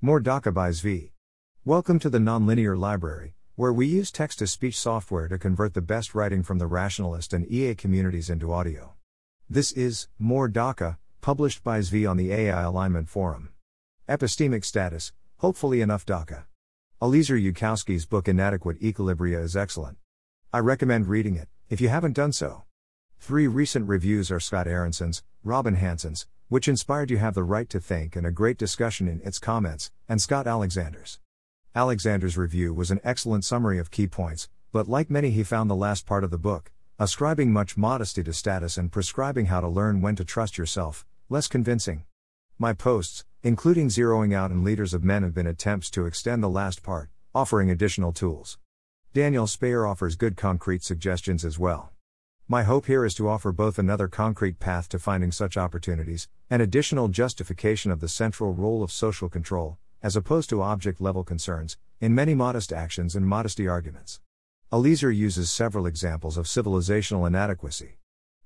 More Dakka by Zvi. Welcome to the Nonlinear Library, where we use text to speech software to convert the best writing from the rationalist and EA communities into audio. This is More Dakka, published by Zvi on the AI Alignment Forum. Epistemic status Hopefully enough Dakka. Eliezer Yudkowsky's book Inadequate Equilibria is excellent. I recommend reading it, if you haven't done so. Three recent reviews are Scott Aaronson's, Robin Hanson's, which inspired You Have the Right to Think and a great discussion in its comments, and Scott Alexander's. Alexander's review was an excellent summary of key points, but like many, he found the last part of the book, ascribing much modesty to status and prescribing how to learn when to trust yourself, less convincing. My posts, including zeroing out and leaders of men, have been attempts to extend the last part, offering additional tools. Daniel Speyer offers good concrete suggestions as well. My hope here is to offer both another concrete path to finding such opportunities, and additional justification of the central role of social control, as opposed to object level concerns, in many modest actions and modesty arguments. Eliezer uses several examples of civilizational inadequacy.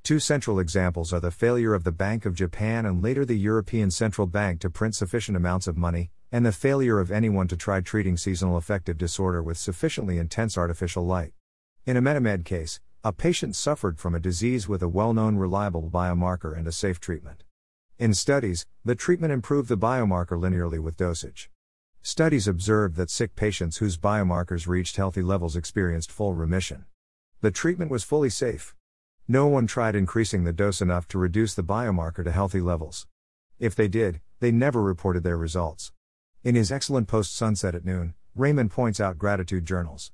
Two central examples are the failure of the Bank of Japan and later the European Central Bank to print sufficient amounts of money, and the failure of anyone to try treating seasonal affective disorder with sufficiently intense artificial light. In a MetaMed case, a patient suffered from a disease with a well known reliable biomarker and a safe treatment. In studies, the treatment improved the biomarker linearly with dosage. Studies observed that sick patients whose biomarkers reached healthy levels experienced full remission. The treatment was fully safe. No one tried increasing the dose enough to reduce the biomarker to healthy levels. If they did, they never reported their results. In his excellent post Sunset at Noon, Raymond points out gratitude journals.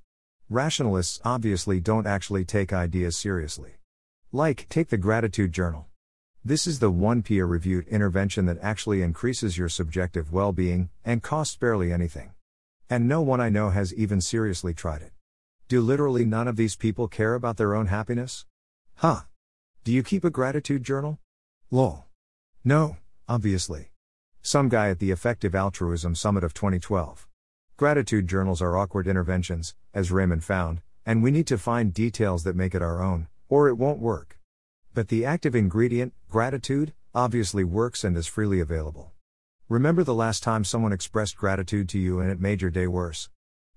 Rationalists obviously don't actually take ideas seriously. Like, take the Gratitude Journal. This is the one peer reviewed intervention that actually increases your subjective well being, and costs barely anything. And no one I know has even seriously tried it. Do literally none of these people care about their own happiness? Huh. Do you keep a gratitude journal? Lol. No, obviously. Some guy at the Effective Altruism Summit of 2012. Gratitude journals are awkward interventions, as Raymond found, and we need to find details that make it our own, or it won't work. But the active ingredient, gratitude, obviously works and is freely available. Remember the last time someone expressed gratitude to you and it made your day worse?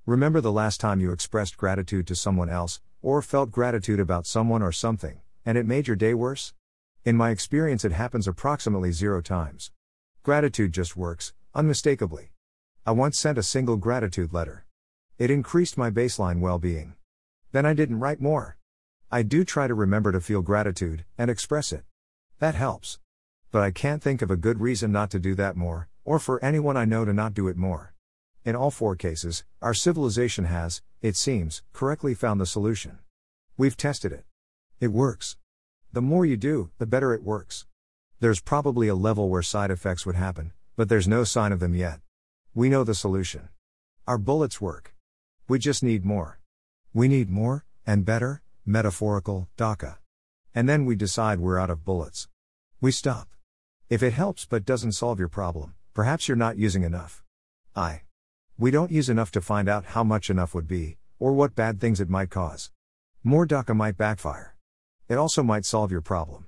Remember the last time you expressed gratitude to someone else, or felt gratitude about someone or something, and it made your day worse? In my experience, it happens approximately zero times. Gratitude just works, unmistakably. I once sent a single gratitude letter. It increased my baseline well being. Then I didn't write more. I do try to remember to feel gratitude and express it. That helps. But I can't think of a good reason not to do that more, or for anyone I know to not do it more. In all four cases, our civilization has, it seems, correctly found the solution. We've tested it. It works. The more you do, the better it works. There's probably a level where side effects would happen, but there's no sign of them yet. We know the solution. Our bullets work. We just need more. We need more, and better, metaphorical, Dakka. And then we decide we're out of bullets. We stop. If it helps but doesn't solve your problem, perhaps you're not using enough. I. We don't use enough to find out how much enough would be, or what bad things it might cause. More Dakka might backfire. It also might solve your problem.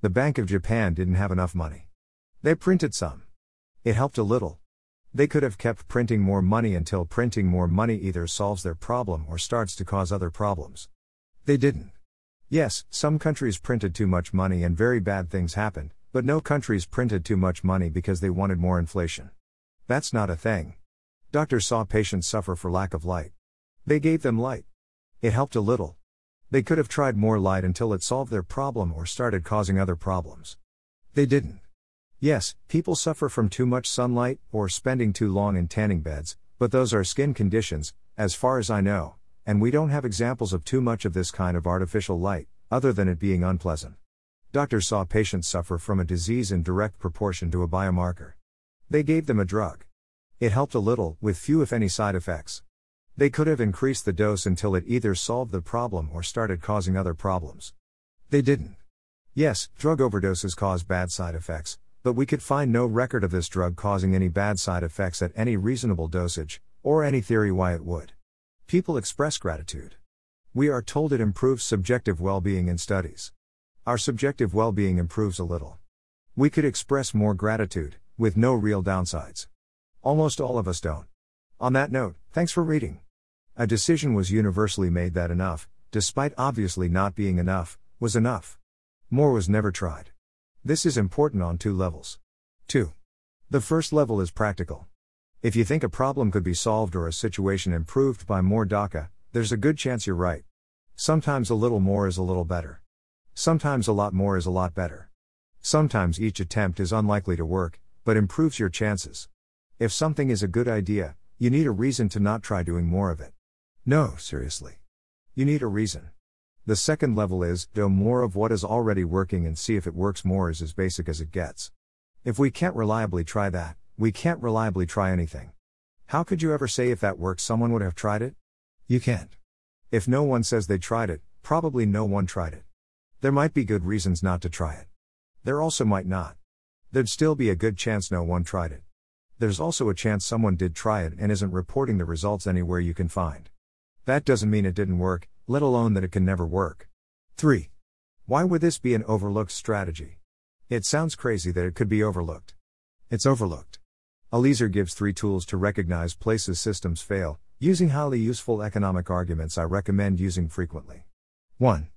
The Bank of Japan didn't have enough money. They printed some. It helped a little, they could have kept printing more money until printing more money either solves their problem or starts to cause other problems. They didn't. Yes, some countries printed too much money and very bad things happened, but no countries printed too much money because they wanted more inflation. That's not a thing. Doctors saw patients suffer for lack of light. They gave them light. It helped a little. They could have tried more light until it solved their problem or started causing other problems. They didn't. Yes, people suffer from too much sunlight or spending too long in tanning beds, but those are skin conditions, as far as I know, and we don't have examples of too much of this kind of artificial light, other than it being unpleasant. Doctors saw patients suffer from a disease in direct proportion to a biomarker. They gave them a drug. It helped a little, with few if any side effects. They could have increased the dose until it either solved the problem or started causing other problems. They didn't. Yes, drug overdoses cause bad side effects, but we could find no record of this drug causing any bad side effects at any reasonable dosage, or any theory why it would. People express gratitude. We are told it improves subjective well being in studies. Our subjective well being improves a little. We could express more gratitude, with no real downsides. Almost all of us don't. On that note, thanks for reading. A decision was universally made that enough, despite obviously not being enough, was enough. More was never tried. This is important on two levels. 2. The first level is practical. If you think a problem could be solved or a situation improved by more Dakka, there's a good chance you're right. Sometimes a little more is a little better. Sometimes a lot more is a lot better. Sometimes each attempt is unlikely to work, but improves your chances. If something is a good idea, you need a reason to not try doing more of it. No, seriously. You need a reason. The second level is do more of what is already working and see if it works more is as basic as it gets. If we can't reliably try that, we can't reliably try anything. How could you ever say if that works someone would have tried it? You can't. If no one says they tried it, probably no one tried it. There might be good reasons not to try it. There also might not. There'd still be a good chance no one tried it. There's also a chance someone did try it and isn't reporting the results anywhere you can find. That doesn't mean it didn't work, let alone that it can never work. 3. Why would this be an overlooked strategy? It sounds crazy that it could be overlooked. It's overlooked. Eliezer gives three tools to recognize places systems fail, using highly useful economic arguments I recommend using frequently. 1.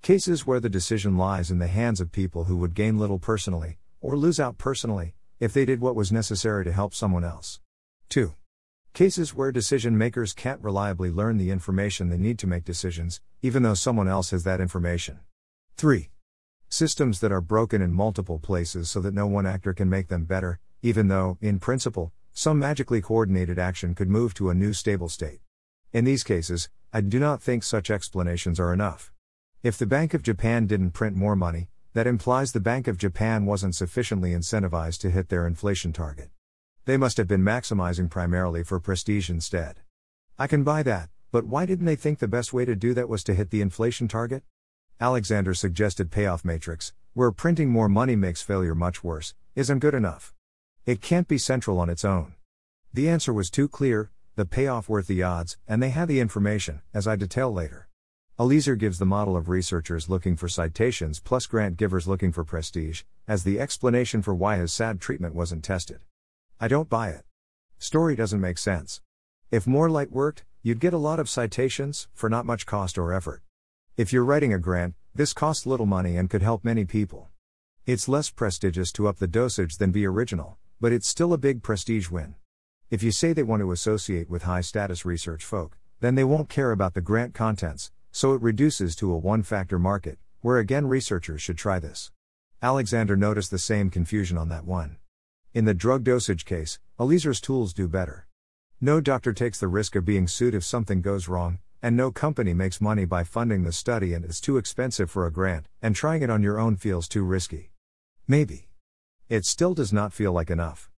Cases where the decision lies in the hands of people who would gain little personally, or lose out personally, if they did what was necessary to help someone else. 2. Cases where decision makers can't reliably learn the information they need to make decisions, even though someone else has that information. 3. Systems that are broken in multiple places so that no one actor can make them better, even though, in principle, some magically coordinated action could move to a new stable state. In these cases, I do not think such explanations are enough. If the Bank of Japan didn't print more money, that implies the Bank of Japan wasn't sufficiently incentivized to hit their inflation target. They must have been maximizing primarily for prestige instead. I can buy that, but why didn't they think the best way to do that was to hit the inflation target? Alexander suggested payoff matrix, where printing more money makes failure much worse, isn't good enough. It can't be central on its own. The answer was too clear, the payoff worth the odds, and they had the information, as I detail later. Eliezer gives the model of researchers looking for citations plus grant givers looking for prestige, as the explanation for why his SAD treatment wasn't tested. I don't buy it. Story doesn't make sense. If more light worked, you'd get a lot of citations, for not much cost or effort. If you're writing a grant, this costs little money and could help many people. It's less prestigious to up the dosage than be original, but it's still a big prestige win. If you say they want to associate with high status research folk, then they won't care about the grant contents, so it reduces to a one factor market, where again researchers should try this. Alexander noticed the same confusion on that one. In the drug dosage case, Eliezer's tools do better. No doctor takes the risk of being sued if something goes wrong, and no company makes money by funding the study and it's too expensive for a grant, and trying it on your own feels too risky. Maybe. It still does not feel like enough.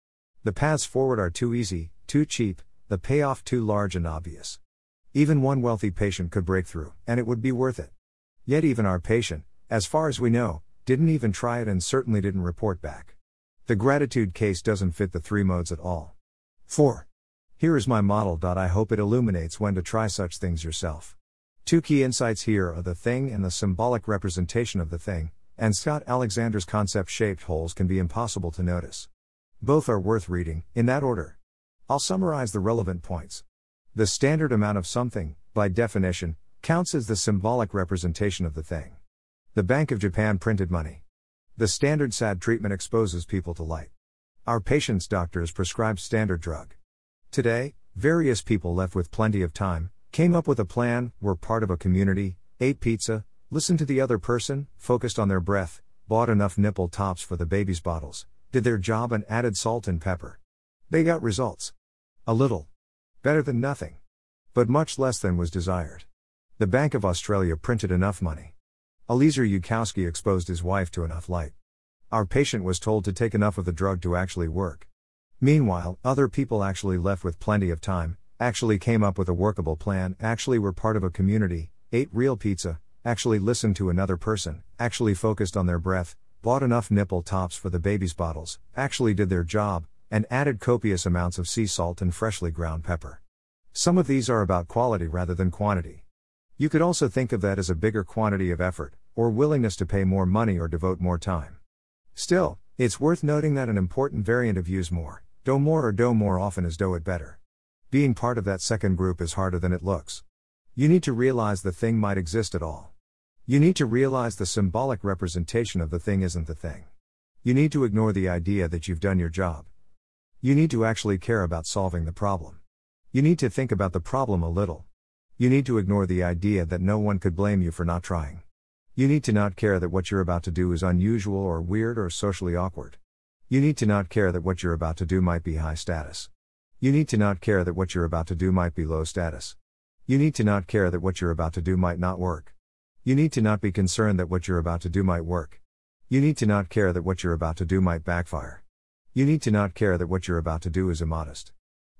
The paths forward are too easy, too cheap, the payoff too large and obvious. Even one wealthy patient could break through, and it would be worth it. Yet, even our patient, as far as we know, didn't even try it and certainly didn't report back. The gratitude case doesn't fit the three modes at all. 4. Here is my model. I hope it illuminates when to try such things yourself. Two key insights here are the thing and the symbolic representation of the thing, and Scott Alexander's concept shaped holes can be impossible to notice. Both are worth reading, in that order. I'll summarize the relevant points. The standard amount of something, by definition, counts as the symbolic representation of the thing. The Bank of Japan printed money. The standard SAD treatment exposes people to light. Our patient's doctors prescribed standard drug. Today, various people left with plenty of time came up with a plan, were part of a community, ate pizza, listened to the other person, focused on their breath, bought enough nipple tops for the baby's bottles, did their job and added salt and pepper. They got results. A little. Better than nothing. But much less than was desired. The Bank of Australia printed enough money. Eliezer Yudkowsky exposed his wife to enough light. Our patient was told to take enough of the drug to actually work. Meanwhile, other people actually left with plenty of time, actually came up with a workable plan, actually were part of a community, ate real pizza, actually listened to another person, actually focused on their breath, bought enough nipple tops for the baby's bottles, actually did their job, and added copious amounts of sea salt and freshly ground pepper. Some of these are about quality rather than quantity. You could also think of that as a bigger quantity of effort, or willingness to pay more money or devote more time. Still, it's worth noting that an important variant of use more Do more or do more often is do it better. Being part of that second group is harder than it looks. You need to realize the thing might exist at all. You need to realize the symbolic representation of the thing isn't the thing. You need to ignore the idea that you've done your job. You need to actually care about solving the problem. You need to think about the problem a little. You need to ignore the idea that no one could blame you for not trying. You need to not care that what you're about to do is unusual or weird or socially awkward. You need to not care that what you're about to do might be high status. You need to not care that what you're about to do might be low status. You need to not care that what you're about to do might not work. You need to not be concerned that what you're about to do might work. You need to not care that what you're about to do might backfire. You need to not care that what you're about to do is immodest.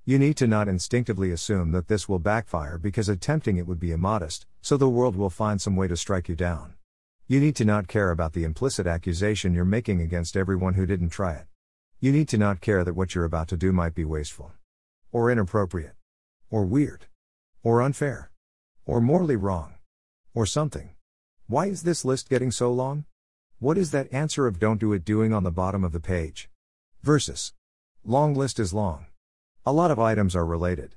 You need to not instinctively assume that this will backfire because attempting it would be immodest, so the world will find some way to strike you down. You need to not care about the implicit accusation you're making against everyone who didn't try it. You need to not care that what you're about to do might be wasteful, or inappropriate, or weird, or unfair, or morally wrong, or something. Why is this list getting so long? What is that answer of don't do it doing on the bottom of the page? Versus. Long list is long. A lot of items are related.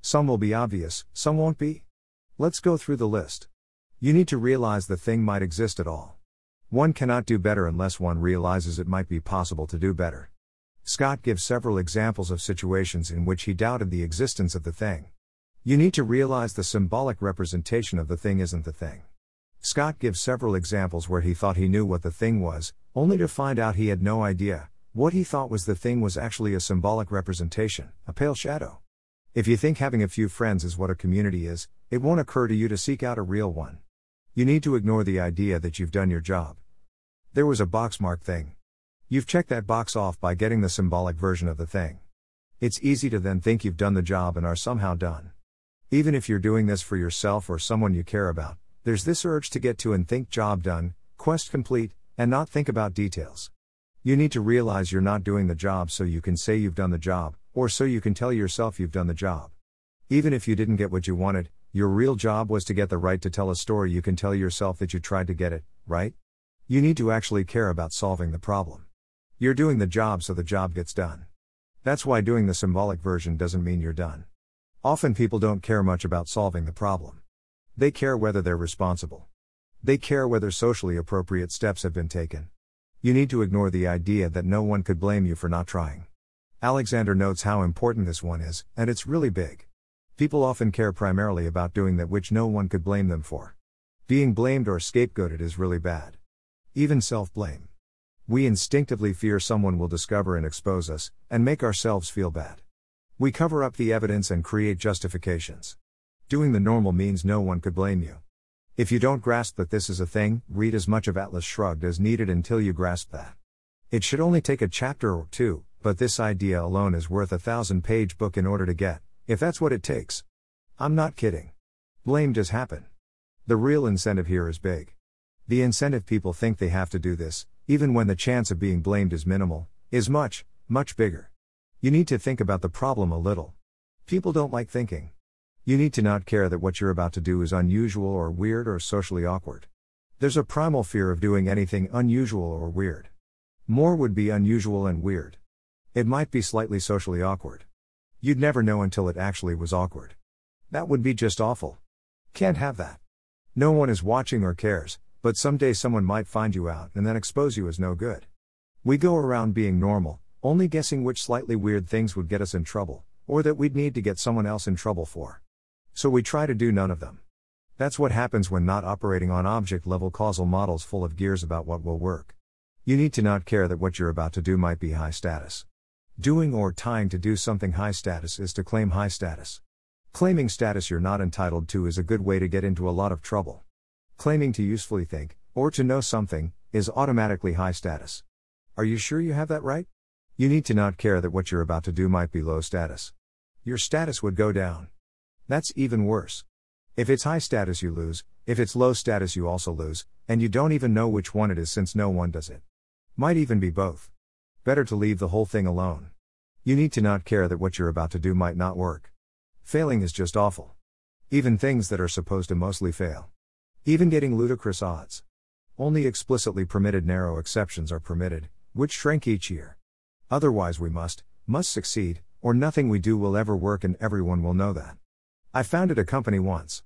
Some will be obvious, some won't be. Let's go through the list. You need to realize the thing might exist at all. One cannot do better unless one realizes it might be possible to do better. Scott gives several examples of situations in which he doubted the existence of the thing. You need to realize the symbolic representation of the thing isn't the thing. Scott gives several examples where he thought he knew what the thing was, only to find out he had no idea, what he thought was the thing was actually a symbolic representation, a pale shadow. If you think having a few friends is what a community is, it won't occur to you to seek out a real one. You need to ignore the idea that you've done your job. There was a box mark thing. You've checked that box off by getting the symbolic version of the thing. It's easy to then think you've done the job and are somehow done. Even if you're doing this for yourself or someone you care about, there's this urge to get to and think job done, quest complete, and not think about details. You need to realize you're not doing the job so you can say you've done the job, or so you can tell yourself you've done the job. Even if you didn't get what you wanted, your real job was to get the right to tell a story you can tell yourself that you tried to get it, right? You need to actually care about solving the problem. You're doing the job so the job gets done. That's why doing the symbolic version doesn't mean you're done. Often people don't care much about solving the problem. They care whether they're responsible. They care whether socially appropriate steps have been taken. You need to ignore the idea that no one could blame you for not trying. Alexander notes how important this one is, and it's really big. People often care primarily about doing that which no one could blame them for. Being blamed or scapegoated is really bad. Even self blame. We instinctively fear someone will discover and expose us, and make ourselves feel bad. We cover up the evidence and create justifications. Doing the normal means no one could blame you. If you don't grasp that this is a thing, read as much of Atlas Shrugged as needed until you grasp that. It should only take a chapter or two, but this idea alone is worth a thousand page book in order to get, if that's what it takes. I'm not kidding. Blame does happen. The real incentive here is big. The incentive people think they have to do this, even when the chance of being blamed is minimal, is much, much bigger. You need to think about the problem a little. People don't like thinking. You need to not care that what you're about to do is unusual or weird or socially awkward. There's a primal fear of doing anything unusual or weird. More would be unusual and weird. It might be slightly socially awkward. You'd never know until it actually was awkward. That would be just awful. Can't have that. No one is watching or cares, but someday someone might find you out and then expose you as no good. We go around being normal, only guessing which slightly weird things would get us in trouble, or that we'd need to get someone else in trouble for. So we try to do none of them. That's what happens when not operating on object level causal models full of gears about what will work. You need to not care that what you're about to do might be high status. Doing or tying to do something high status is to claim high status. Claiming status you're not entitled to is a good way to get into a lot of trouble. Claiming to usefully think, or to know something, is automatically high status. Are you sure you have that right? You need to not care that what you're about to do might be low status. Your status would go down. That's even worse. If it's high status, you lose, if it's low status, you also lose, and you don't even know which one it is since no one does it. Might even be both. Better to leave the whole thing alone. You need to not care that what you're about to do might not work. Failing is just awful. Even things that are supposed to mostly fail. Even getting ludicrous odds. Only explicitly permitted narrow exceptions are permitted, which shrink each year. Otherwise, we must, must succeed, or nothing we do will ever work and everyone will know that. I founded a company once.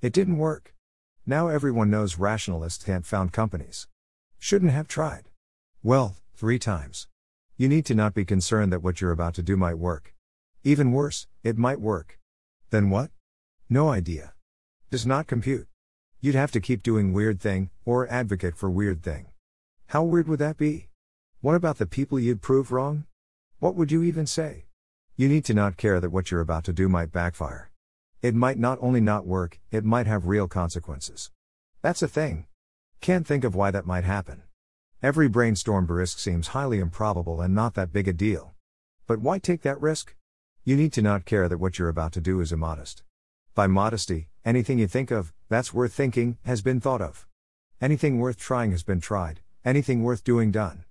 It didn't work. Now everyone knows rationalists can't found companies. Shouldn't have tried. Well, three times. You need to not be concerned that what you're about to do might work. Even worse, it might work. Then what? No idea. Does not compute. You'd have to keep doing weird thing, or advocate for weird thing. How weird would that be? What about the people you'd prove wrong? What would you even say? You need to not care that what you're about to do might backfire. It might not only not work, it might have real consequences. That's a thing. Can't think of why that might happen. Every brainstormed risk seems highly improbable and not that big a deal. But why take that risk? You need to not care that what you're about to do is immodest. By modesty, anything you think of, that's worth thinking, has been thought of. Anything worth trying has been tried, anything worth doing done.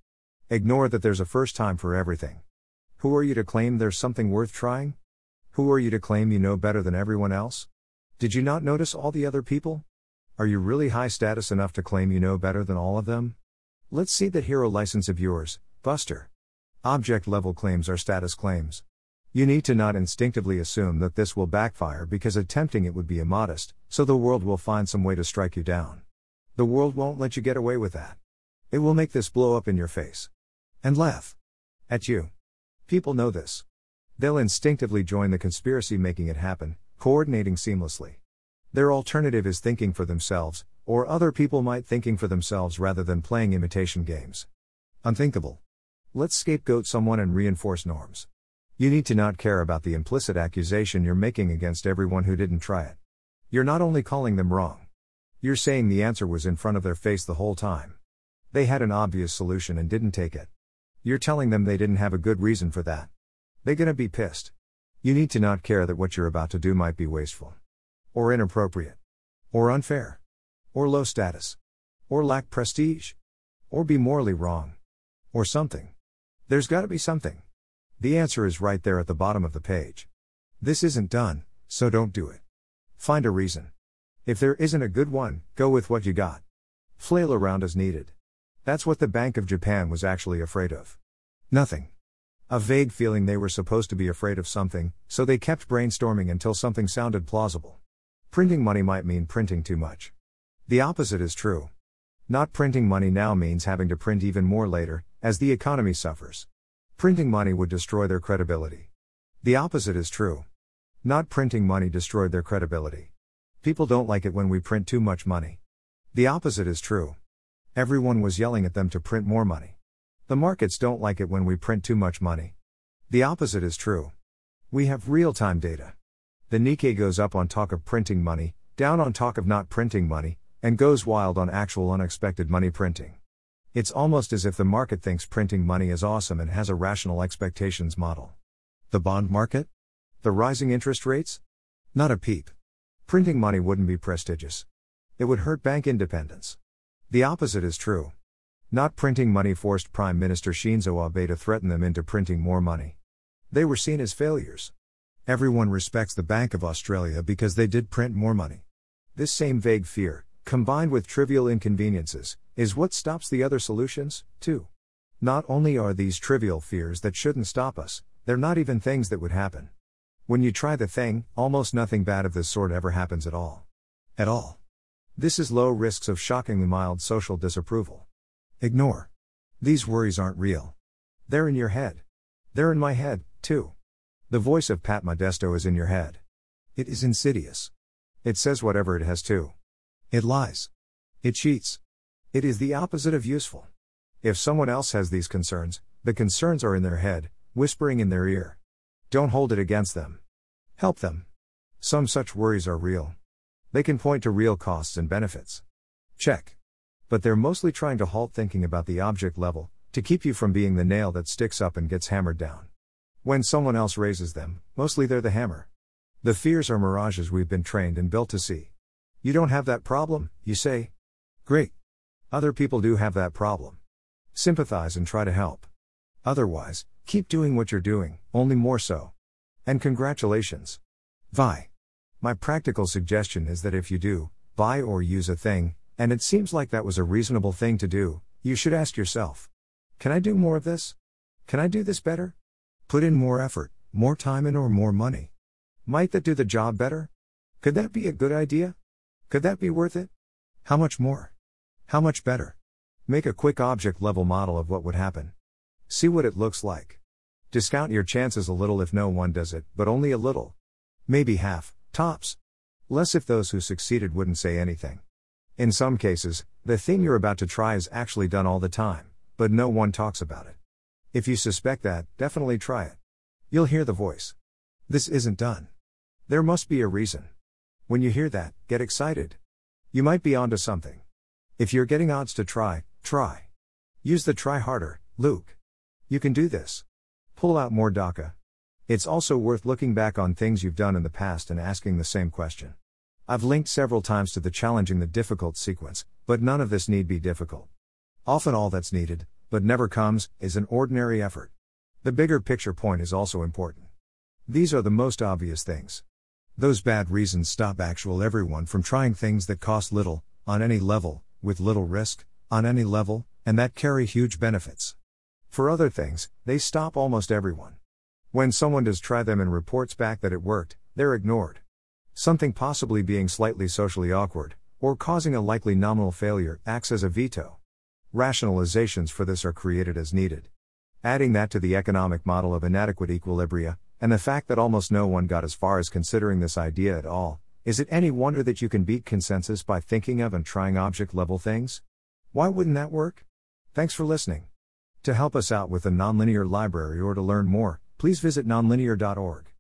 Ignore that there's a first time for everything. Who are you to claim there's something worth trying? Who are you to claim you know better than everyone else? Did you not notice all the other people? Are you really high status enough to claim you know better than all of them? Let's see that hero license of yours, Buster. Object level claims are status claims. You need to not instinctively assume that this will backfire because attempting it would be immodest, so the world will find some way to strike you down. The world won't let you get away with that. It will make this blow up in your face. And laugh. At you. People know this. They'll instinctively join the conspiracy making it happen, coordinating seamlessly. Their alternative is thinking for themselves, or other people might thinking for themselves rather than playing imitation games. Unthinkable. Let's scapegoat someone and reinforce norms. You need to not care about the implicit accusation you're making against everyone who didn't try it. You're not only calling them wrong, you're saying the answer was in front of their face the whole time. They had an obvious solution and didn't take it. You're telling them they didn't have a good reason for that. They gonna be pissed. You need to not care that what you're about to do might be wasteful, or inappropriate, or unfair or low status, or lack prestige, or be morally wrong, or something. There's gotta be something. The answer is right there at the bottom of the page. This isn't done, so don't do it. Find a reason. If there isn't a good one, go with what you got. Flail around as needed. That's what the Bank of Japan was actually afraid of. Nothing. A vague feeling they were supposed to be afraid of something, so they kept brainstorming until something sounded plausible. Printing money might mean printing too much. The opposite is true. Not printing money now means having to print even more later, as the economy suffers. Printing money would destroy their credibility. The opposite is true. Not printing money destroyed their credibility. People don't like it when we print too much money. The opposite is true. Everyone was yelling at them to print more money. The markets don't like it when we print too much money. The opposite is true. We have real time data. The Nikkei goes up on talk of printing money, down on talk of not printing money, and goes wild on actual unexpected money printing. It's almost as if the market thinks printing money is awesome and has a rational expectations model. The bond market? The rising interest rates? Not a peep. Printing money wouldn't be prestigious. It would hurt bank independence. The opposite is true. Not printing money forced Prime Minister Shinzo Abe to threaten them into printing more money. They were seen as failures. Everyone respects the Bank of Australia because they did print more money. This same vague fear, combined with trivial inconveniences, is what stops the other solutions, too. Not only are these trivial fears that shouldn't stop us, they're not even things that would happen. When you try the thing, almost nothing bad of this sort ever happens at all. At all. This is low risks of shockingly mild social disapproval. Ignore. These worries aren't real. They're in your head. They're in my head, too. The voice of Pat Modesto is in your head. It is insidious. It says whatever it has to. It lies. It cheats. It is the opposite of useful. If someone else has these concerns, the concerns are in their head, whispering in their ear. Don't hold it against them. Help them. Some such worries are real. They can point to real costs and benefits. Check. But they're mostly trying to halt thinking about the object level, to keep you from being the nail that sticks up and gets hammered down. When someone else raises them, mostly they're the hammer. The fears are mirages we've been trained and built to see. You don't have that problem, you say? Great. Other people do have that problem. Sympathize and try to help. Otherwise, keep doing what you're doing, only more so. And congratulations. Vi. My practical suggestion is that if you do, buy or use a thing, and it seems like that was a reasonable thing to do, you should ask yourself Can I do more of this? Can I do this better? Put in more effort, more time in or more money. Might that do the job better? Could that be a good idea? Could that be worth it? How much more? How much better? Make a quick object level model of what would happen. See what it looks like. Discount your chances a little if no one does it, but only a little. Maybe half, tops. Less if those who succeeded wouldn't say anything. In some cases, the thing you're about to try is actually done all the time, but no one talks about it. If you suspect that, definitely try it. You'll hear the voice. This isn't done. There must be a reason. When you hear that, get excited. You might be onto something. If you're getting odds to try, try. Use the try harder, Luke. You can do this. Pull out more Dakka. It's also worth looking back on things you've done in the past and asking the same question. I've linked several times to the challenging the difficult sequence, but none of this need be difficult. Often all that's needed, but never comes, is an ordinary effort. The bigger picture point is also important. These are the most obvious things. Those bad reasons stop actual everyone from trying things that cost little, on any level, with little risk, on any level, and that carry huge benefits. For other things, they stop almost everyone. When someone does try them and reports back that it worked, they're ignored. Something possibly being slightly socially awkward, or causing a likely nominal failure, acts as a veto. Rationalizations for this are created as needed. Adding that to the economic model of inadequate equilibria, and the fact that almost no one got as far as considering this idea at all, is it any wonder that you can beat consensus by thinking of and trying object level things? Why wouldn't that work? Thanks for listening. To help us out with the Nonlinear Library or to learn more, please visit nonlinear.org.